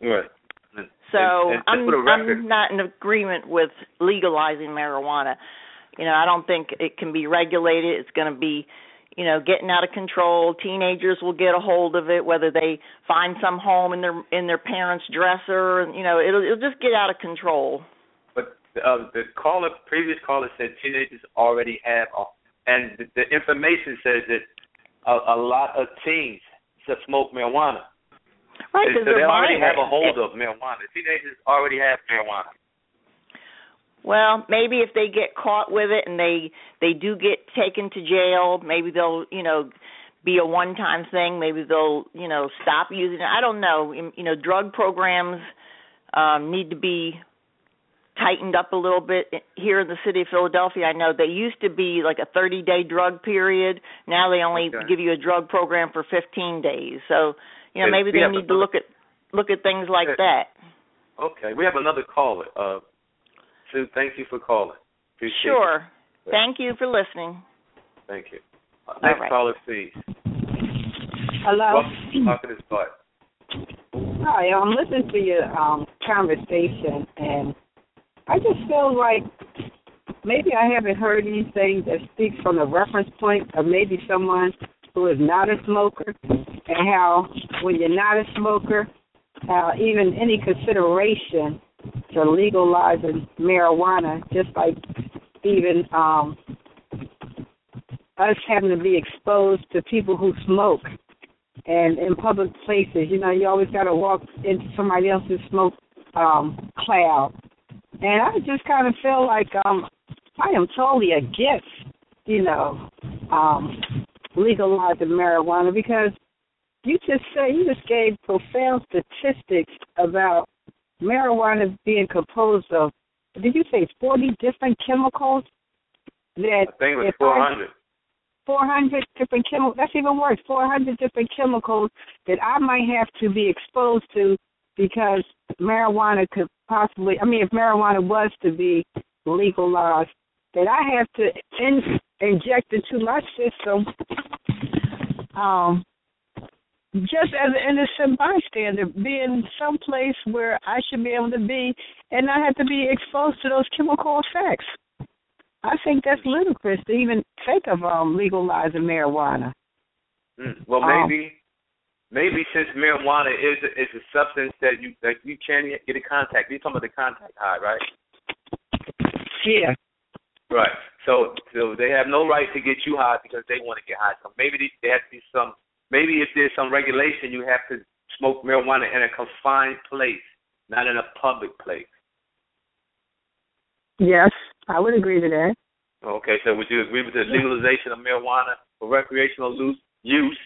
Speaker 3: Right. And-
Speaker 5: So
Speaker 3: and, and
Speaker 5: I'm
Speaker 3: for the record,
Speaker 5: I'm not in agreement with legalizing marijuana. You know, I don't think it can be regulated. It's going to be, you know, getting out of control. Teenagers will get a hold of it, whether they find some home in their in their parents' dresser, and you know, it'll it'll just get out of control.
Speaker 3: but uh, the caller, previous caller said teenagers already have, and the, the information says that a, a lot of teens smoke marijuana.
Speaker 5: Right,
Speaker 3: so
Speaker 5: because
Speaker 3: they already have a hold of marijuana. Teenagers already have marijuana.
Speaker 5: Well, maybe if they get caught with it and they they do get taken to jail, maybe they'll you know be a one time thing. Maybe they'll you know stop using it. I don't know. You know, drug programs um need to be tightened up a little bit here in the city of Philadelphia. I know they used to be like a 30 day drug period. Now they only
Speaker 3: Okay.
Speaker 5: give you a drug program for 15 days. So, you know, maybe they need to look at look at things like that.
Speaker 3: Okay, we have another caller. Uh, Sue, thank you for calling. Appreciate it.
Speaker 5: Sure. Thank you for listening.
Speaker 3: Thank you. Uh, next
Speaker 5: right.
Speaker 3: caller, please.
Speaker 6: Hello.
Speaker 3: Welcome to Talk to this Butt.
Speaker 6: Hi, I'm listening to your um conversation and I just feel like maybe I haven't heard anything that speaks from the reference point of maybe someone who is not a smoker and how when you're not a smoker, how even any consideration to legalizing marijuana, just like even um us having to be exposed to people who smoke and in public places, you know, you always got to walk into somebody else's smoke um, cloud. And I just kind of feel like um, I am totally against, you know, um, legalizing marijuana because you just said you just gave profound statistics about marijuana is being composed of. Did you say forty different chemicals? That
Speaker 3: I think it was
Speaker 6: if I-
Speaker 3: 400.
Speaker 6: 400 different chemicals. That's even worse. 400 different chemicals that I might have to be exposed to because marijuana could possibly. I mean, if marijuana was to be legalized, that I have to in, inject into my system. Um, just as an innocent bystander, being someplace where I should be able to be and not have to be exposed to those chemical effects. I think that's ludicrous to even think of um legalizing marijuana.
Speaker 3: Mm. Well,
Speaker 6: Um,
Speaker 3: maybe, maybe since marijuana is a, is a substance that you that you can get in contact. You're talking about the contact high, right?
Speaker 6: Yeah.
Speaker 3: Right. So, so they have no right to get you high because they want to get high. So maybe there- there has to be some. Maybe if there's some regulation, you have to smoke marijuana in a confined place, not in a public place.
Speaker 6: Yes, I would agree to that.
Speaker 3: Okay. So would you agree with the legalization of marijuana for recreational use? Use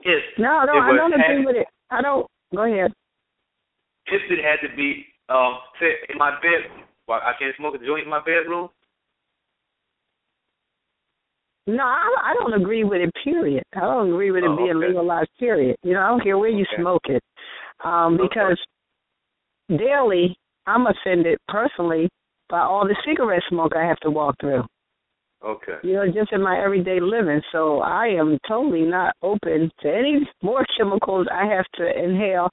Speaker 3: if
Speaker 6: No, no, I don't agree with it. I don't. Go ahead.
Speaker 3: if it had to be um in my bed well, I can't smoke a joint in my bedroom.
Speaker 6: No, I, I don't agree with it. Period. I don't agree with it
Speaker 3: Oh,
Speaker 6: being
Speaker 3: okay.
Speaker 6: legalized. Period. You know, I don't care where you
Speaker 3: Okay.
Speaker 6: smoke it, um,
Speaker 3: Okay.
Speaker 6: because daily I'm offended personally by all the cigarette smoke I have to walk through.
Speaker 3: Okay.
Speaker 6: you know, just in my everyday living. So I am totally not open to any more *laughs* chemicals I have to inhale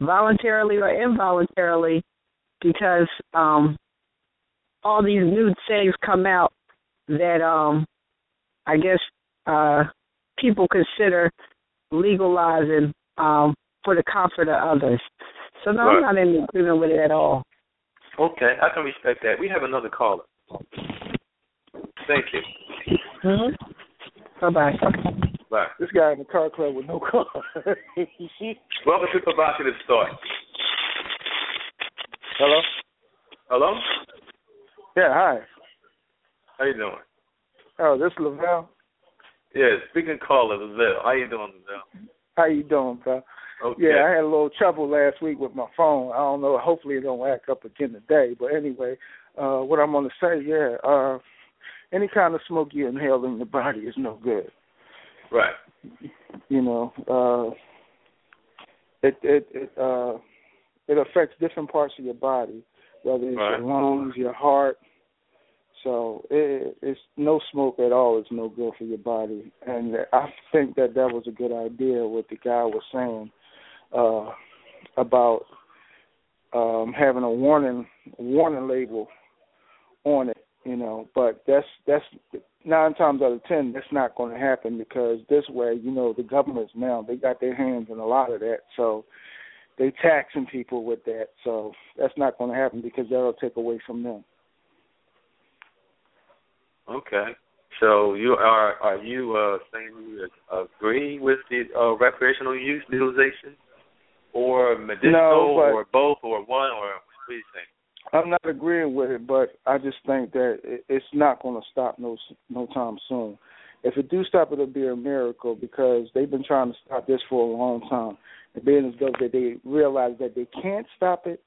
Speaker 6: voluntarily or involuntarily because um all these new things come out that um I guess uh people consider legalizing um for the comfort of others. So no, I'm not in agreement with it at all.
Speaker 3: Okay, I can respect that. We have another caller. Thank you.
Speaker 6: Mm-hmm. Bye bye.
Speaker 3: Bye.
Speaker 7: This guy in the car club with no car. *laughs*
Speaker 3: Welcome to Provocative Thought.
Speaker 7: Hello?
Speaker 3: Hello?
Speaker 7: Yeah, hi.
Speaker 3: How you doing?
Speaker 7: Oh, this is Lavelle.
Speaker 3: Yeah, speaking caller, Lavelle. How you doing, Lavelle?
Speaker 7: How you doing, pal?
Speaker 3: Okay.
Speaker 7: Yeah, I had a little trouble last week with my phone. I don't know. Hopefully it don't act up again today. But anyway, uh, what I'm going to say, yeah, uh, any kind of smoke you inhale in your body is no good.
Speaker 3: Right.
Speaker 7: You know, uh, it it it uh, it affects different parts of your body, whether it's
Speaker 3: Right.
Speaker 7: your lungs, your heart. So it, it's no smoke at all is no good for your body, and I think that that was a good idea. What the guy was saying uh, about um, having a warning warning label on it, you know. But that's that's nine times out of ten that's not going to happen because this way, you know, the governments now they got their hands in a lot of that, so they taxing people with that. So that's not going to happen because that'll take away from them.
Speaker 3: Okay. So you are are you uh saying you agree with the uh, recreational use legalization, or medicinal,
Speaker 7: No,
Speaker 3: or both, or one, or what do you think?
Speaker 7: I'm not agreeing with it, but I just think that it's not going to stop no no time soon. If it do stop, it'll be a miracle because they've been trying to stop this for a long time. And being as though that they realize that they can't stop it,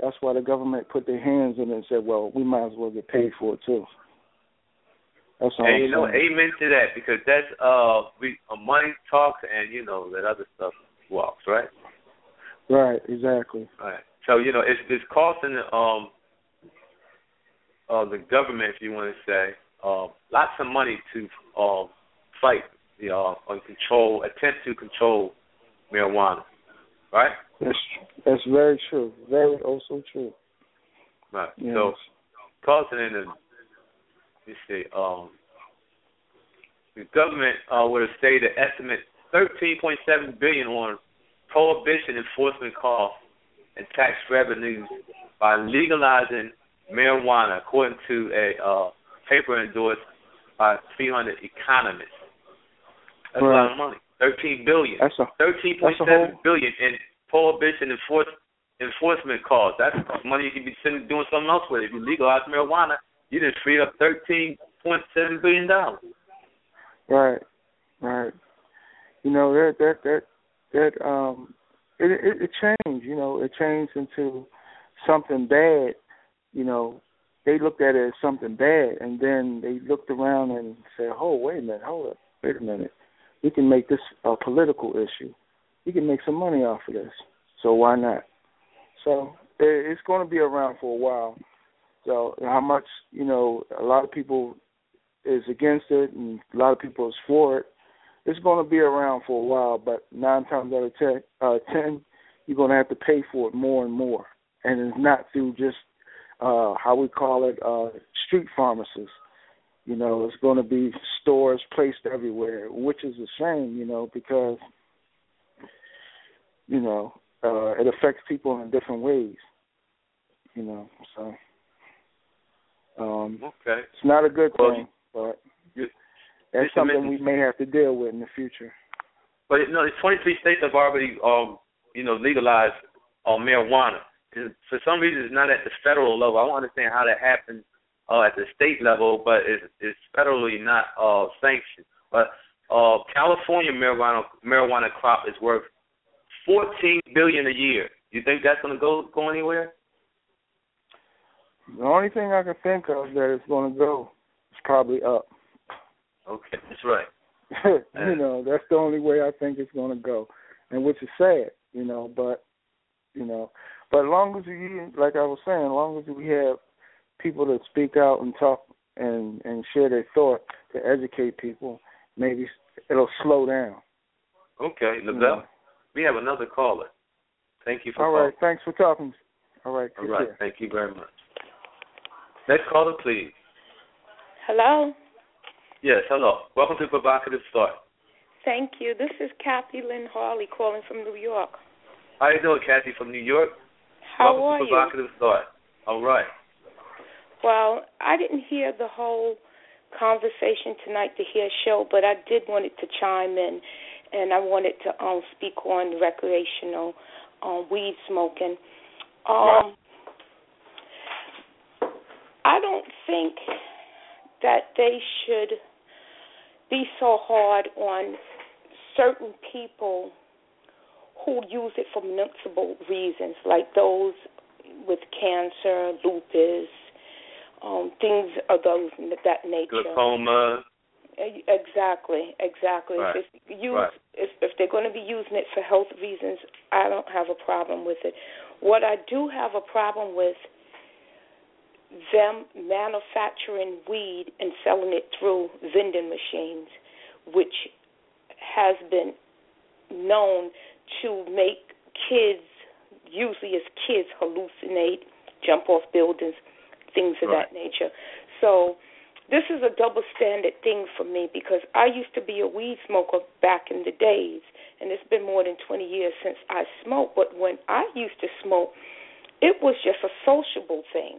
Speaker 7: that's why the government put their hands in it and said, "Well, we might as well get paid for it too." That's all.
Speaker 3: And you know, amen to that because that's uh, we uh, money talks and you know that other stuff walks, right?
Speaker 7: Right. Exactly.
Speaker 3: Right. So you know, it's it's costing um uh the government, if you want to say, uh, lots of money to uh, fight the uh, or control, attempt to control marijuana, right?
Speaker 7: That's that's very true. Very also true.
Speaker 3: Right.
Speaker 7: Yes.
Speaker 3: So costing in the you see, um the government uh would have stated estimate thirteen point seven billion on prohibition enforcement costs and tax revenues by legalizing marijuana according to a uh paper endorsed by three hundred economists. That's a lot of money. Thirteen billion.
Speaker 7: That's a
Speaker 3: Thirteen
Speaker 7: That's a whole-
Speaker 3: billion in prohibition enforce, enforcement costs. That's money you could be sending doing something else with. If you legalize marijuana, you just free up thirteen point seven billion dollars.
Speaker 7: Right, right. You know that that that that um, it it, it changed. You know, it changed into something bad. You know, they looked at it as something bad, and then they looked around and said, "Oh, wait a minute, hold up, wait a minute. We can make this a political issue. We can make some money off of this. So why not?" So it, it's going to be around for a while. So how much you know? A lot of people is against it and a lot of people is for it. It's going to be around for a while, but nine times out of ten, uh, ten, you're going to have to pay for it more and more, and it's not through just uh, how we call it uh, street pharmacists. You know, it's going to be stores placed everywhere, which is a shame. You know, because you know uh, it affects people in different ways. You know, so um,
Speaker 3: Okay.
Speaker 7: it's not a good
Speaker 3: Well,
Speaker 7: thing, but
Speaker 3: you-
Speaker 7: that's something we may have to deal with in the future.
Speaker 3: But you know, it's 23 states have already, um, you know, legalized uh, marijuana. And for some reason, it's not at the federal level. I don't understand how that happens uh, at the state level, but it's, it's federally not uh, sanctioned. But uh, California marijuana marijuana crop is worth 14 billion a year. You think that's going to go go anywhere?
Speaker 7: The only thing I can think of that is going to go is probably up.
Speaker 3: Okay, that's right. *laughs*
Speaker 7: you know, that's the only way I think it's going to go, and which is sad, you know. But you know, but as long as we, like I was saying, as long as we have people that speak out and talk and and share their thought to educate people, maybe it'll slow down.
Speaker 3: Okay,
Speaker 7: you know.
Speaker 3: we have another caller. Thank you for
Speaker 7: All
Speaker 3: calling.
Speaker 7: right, thanks for talking. All right,
Speaker 3: All right,
Speaker 7: care.
Speaker 3: thank you very much. Next caller, please.
Speaker 8: Hello.
Speaker 3: Yes, hello. Welcome to Provocative Thought.
Speaker 8: Thank you. This is Kathy Lynn Harley calling from New York.
Speaker 3: How you doing, Kathy from New York?
Speaker 8: How
Speaker 3: Welcome
Speaker 8: are
Speaker 3: to
Speaker 8: you?
Speaker 3: Provocative Thought. All right.
Speaker 8: Well, I didn't hear the whole conversation tonight to hear show, but I did wanted to chime in, and I wanted to um speak on recreational um weed smoking. Um, I don't think that they should be so hard on certain people who use it for multiple reasons, like those with cancer, lupus, um, things of those that nature.
Speaker 3: Glaucoma.
Speaker 8: Exactly, exactly.
Speaker 3: Right.
Speaker 8: If it's use,
Speaker 3: Right.
Speaker 8: if if they're going to be using it for health reasons, I don't have a problem with it. What I do have a problem with them manufacturing weed and selling it through vending machines, which has been known to make kids, usually as kids, hallucinate, jump off buildings, things of
Speaker 3: Right.
Speaker 8: that nature. So this is a double standard thing for me because I used to be a weed smoker back in the days, and it's been more than 20 years since I smoked. But when I used to smoke, it was just a sociable thing.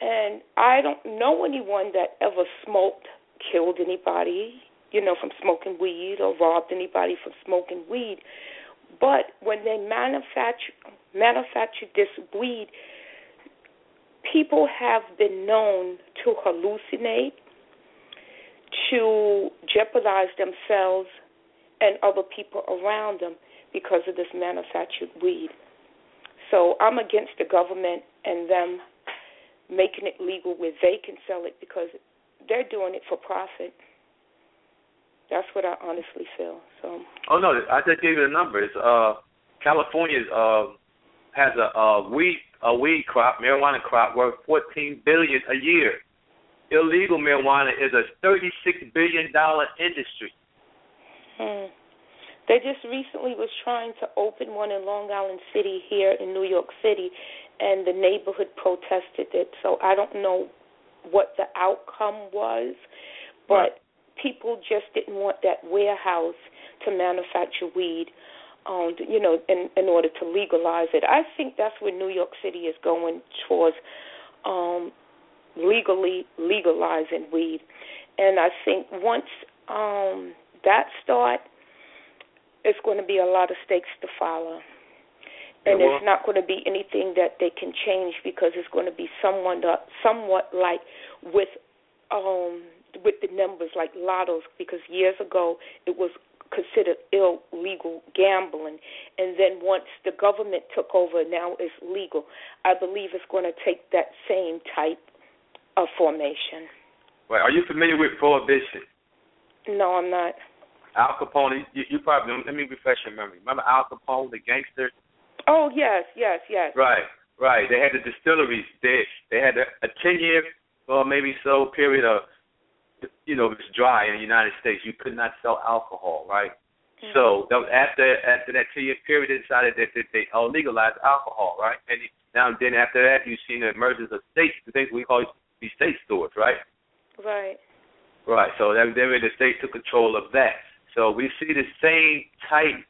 Speaker 8: And I don't know anyone that ever smoked, killed anybody, you know, from smoking weed or robbed anybody from smoking weed. But when they manufacture manufacture this weed, people have been known to hallucinate, to jeopardize themselves and other people around them because of this manufactured weed. So I'm against the government and them making it legal where they can sell it because they're doing it for profit. That's what I honestly feel. So.
Speaker 3: Oh no, I just gave you the numbers. Uh, California uh, has a, a weed a weed crop, marijuana crop, worth fourteen billion a year. Illegal marijuana is a thirty-six billion dollar industry.
Speaker 8: Hmm. They just recently was trying to open one in Long Island City here in New York City, and the neighborhood protested it. So I don't know what the outcome was, but right. people just didn't want that warehouse to manufacture weed. Um, you know, in in order to legalize it, I think that's where New York City is going towards um, legally legalizing weed, and I think once um, that start, it's going to be a lot of stakes to follow. And it's not going to be anything that they can change because it's going to be someone uh, somewhat like with um with the numbers like lottos because years ago it was considered illegal gambling and then once the government took over now it's legal i believe it's going to take that same type of formation
Speaker 3: right are you familiar with prohibition
Speaker 8: no i'm not
Speaker 3: Al Capone. You, you probably let me refresh your memory. Remember Al Capone, the gangster?
Speaker 8: Oh yes, yes, yes.
Speaker 3: Right, right. They had the distilleries. They they had a, a ten year or maybe so period of you know it's dry in the United States. You could not sell alcohol, right? Mm-hmm. So that was after after that two year period, they decided that, that they all legalized alcohol, right? And now then after that, you've seen the emergence of states, the things we call these state stores, right?
Speaker 8: Right.
Speaker 3: Right. So that then the state took control of that. So we see the same type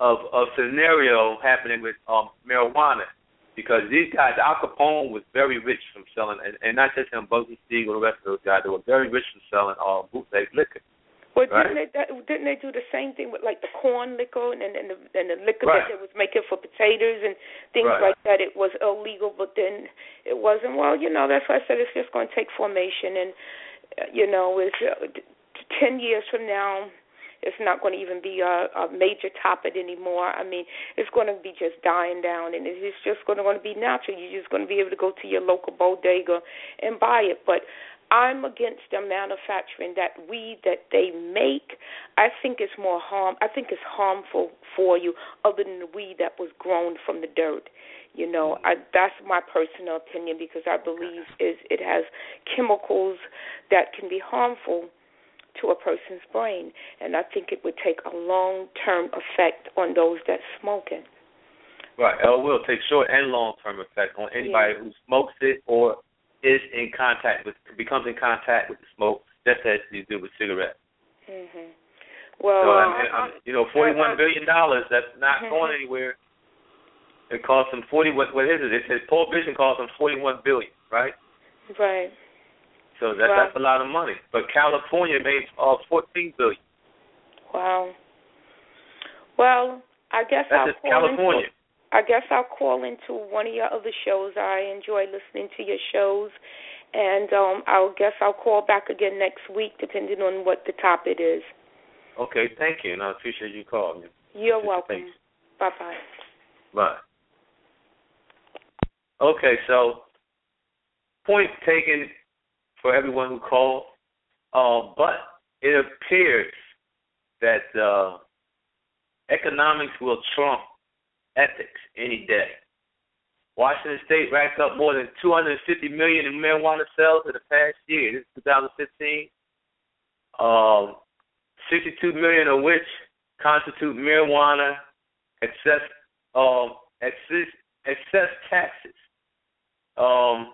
Speaker 3: of of scenario happening with um marijuana because these guys, Al Capone was very rich from selling, and, and not just him, Bugsy Siegel, the rest of those guys, they were very rich from selling uh, bootleg liquor.
Speaker 8: Well,
Speaker 3: right?
Speaker 8: didn't they didn't they do the same thing with like the corn liquor and and the and the liquor
Speaker 3: right.
Speaker 8: that they was making for potatoes and things
Speaker 3: right.
Speaker 8: like that? It was illegal, but then it wasn't. Well, you know, that's why I said it's just going to take formation, and uh, you know, it's uh, ten years from now it's not going to even be a, a major topic anymore. I mean, it's going to be just dying down, and it's just going to, going to be natural. You're just going to be able to go to your local bodega and buy it. But I'm against them manufacturing that weed that they make. I think it's more harm. I think it's harmful for you, other than the weed that was grown from the dirt. You know, I, that's my personal opinion because I believe is it has chemicals that can be harmful to a person's brain, and I think it would take a long term effect on those that smoke it.
Speaker 3: Right, it will take short and long term effect on anybody
Speaker 8: yeah.
Speaker 3: who smokes it or is in contact with becomes in contact with the smoke, just as you do with cigarettes.
Speaker 8: Mhm. Well,
Speaker 3: so, I mean, I, you know, forty one billion dollars. That's not
Speaker 8: Mhm.
Speaker 3: going anywhere. It costs them forty. What what is it? It says prohibition costs them forty one billion, right?
Speaker 8: Right.
Speaker 3: So that,
Speaker 8: wow.
Speaker 3: that's a lot of money. But California made uh, fourteen billion.
Speaker 8: Wow. Well, I guess
Speaker 3: that's
Speaker 8: I'll
Speaker 3: just
Speaker 8: call
Speaker 3: California.
Speaker 8: Into, I guess I'll call into one of your other shows. I enjoy listening to your shows, and um, I'll guess I'll call back again next week, depending on what the topic is.
Speaker 3: Okay, thank you, and I appreciate you calling me.
Speaker 8: You're welcome. Bye bye.
Speaker 3: Bye. Okay, so point taken for everyone who called. Uh, but it appears that uh, economics will trump ethics any day. Washington State racked up more than 250 million in marijuana sales in the past year. This is 2015. Um, 62 million of which constitute marijuana excess um, excess excess taxes. Um,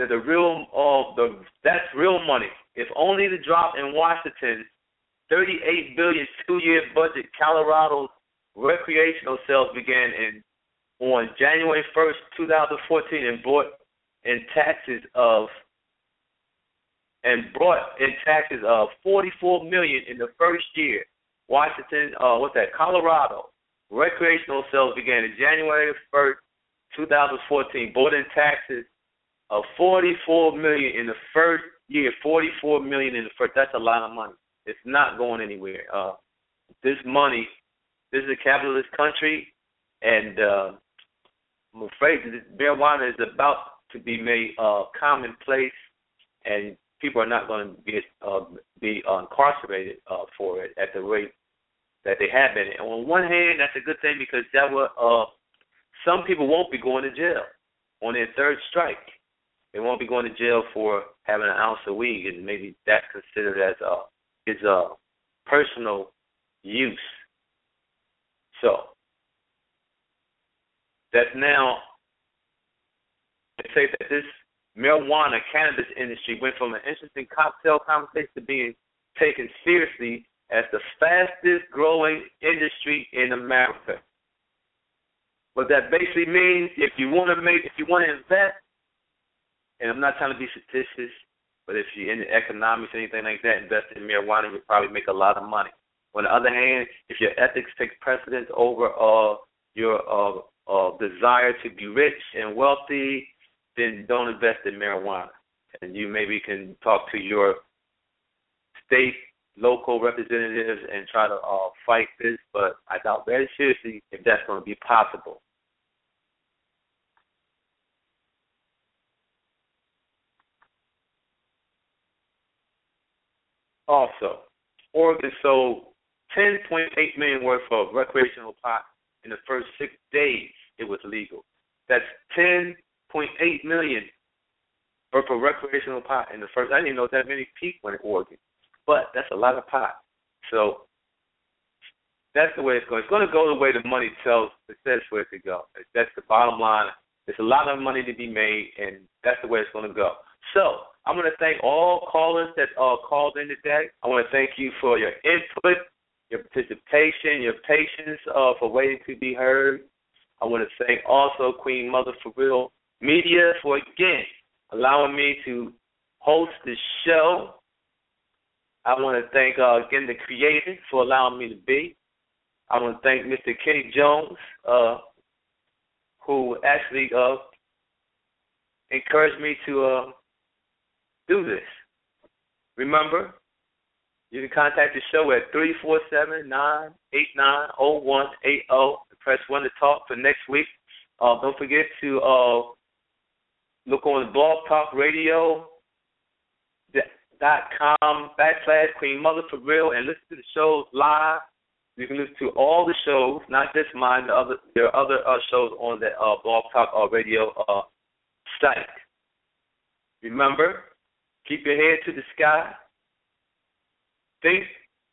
Speaker 3: that the real uh, the that's real money. If only the drop in Washington's 38 billion two-year budget, Colorado's recreational sales began in on January 1st, 2014, and brought in taxes of and brought in taxes of 44 million in the first year. Washington, uh, what's that? Colorado recreational sales began in January 1st, 2014 brought in taxes of 44 million in the first year. 44 million in the first. That's a lot of money. It's not going anywhere. Uh, this money. This is a capitalist country, and uh, I'm afraid that marijuana is about to be made uh, commonplace, and people are not going to be uh, be incarcerated uh, for it at the rate that they have been. And on one hand, that's a good thing because that will uh, some people won't be going to jail on their third strike. They won't be going to jail for having an ounce of weed, and maybe that's considered as a is a personal use. So that's now they say that this marijuana cannabis industry went from an interesting cocktail conversation to being taken seriously as the fastest growing industry in America. What that basically means, if you want to make, if you want to invest, and I'm not trying to be fictitious, but if you're in economics anything like that, invest in marijuana, you'll probably make a lot of money. On the other hand, if your ethics take precedence over uh, your uh, uh, desire to be rich and wealthy, then don't invest in marijuana. And you maybe can talk to your state, local representatives and try to uh, fight this, but I doubt very seriously if that's going to be possible. Also, Oregon sold 10.8 million worth of recreational pot in the first six days it was legal. That's 10.8 million worth of recreational pot in the first. I didn't know that many people in Oregon, but that's a lot of pot. So that's the way it's going. It's going to go the way the money tells it says for it to go. That's the bottom line. There's a lot of money to be made, and that's the way it's going to go. So I want to thank all callers that uh, called in today. I want to thank you for your input, your participation, your patience uh, for waiting to be heard. I want to thank also Queen Mother for Real Media for again allowing me to host the show. I want to thank uh, again the creator for allowing me to be. I want to thank Mr. Kenny Jones, uh, who actually uh, encouraged me to uh, do this. Remember, you can contact the show at 347-989-0180 press 1 to talk for next week. Uh, don't forget to uh, look on the Blog Talk Radio dot com backslash Queen Mother for Real and listen to the shows live. You can listen to all the shows, not just mine, the other there are other uh, shows on the uh, Blog Talk uh, Radio uh, site. Remember, Keep your head to the sky. Think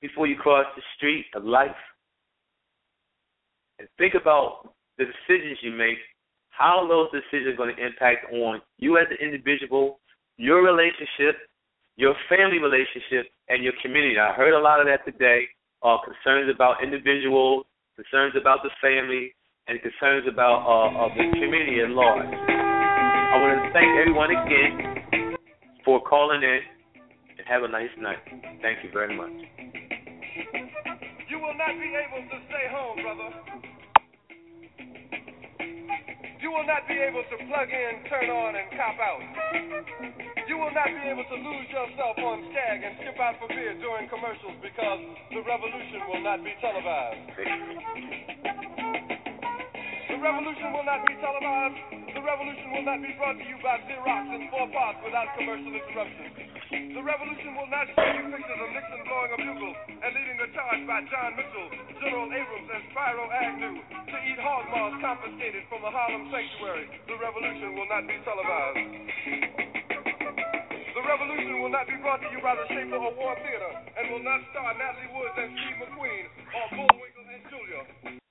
Speaker 3: before you cross the street of life. And think about the decisions you make, how those decisions are going to impact on you as an individual, your relationship, your family relationship, and your community. I heard a lot of that today. Uh, concerns about individuals, concerns about the family, and concerns about uh, the community at large. I want to thank everyone again for calling in and have a nice night. Thank you very much.
Speaker 2: You will not be able to stay home, brother. You will not be able to plug in, turn on, and cop out. You will not be able to lose yourself on Skag and skip out for beer during commercials because the revolution will not be televised. The revolution will not be televised revolution will not be brought to you by Xerox and four parts without commercial interruption. The revolution will not show you pictures of Nixon blowing a bugle and leading a charge by John Mitchell, General Abrams, and Spiro Agnew to eat hog maws confiscated from a Harlem sanctuary. The revolution will not be televised. The revolution will not be brought to you by the Schaefer Award Theater and will not star Natalie Woods and Steve McQueen or Bullwinkle and Julia.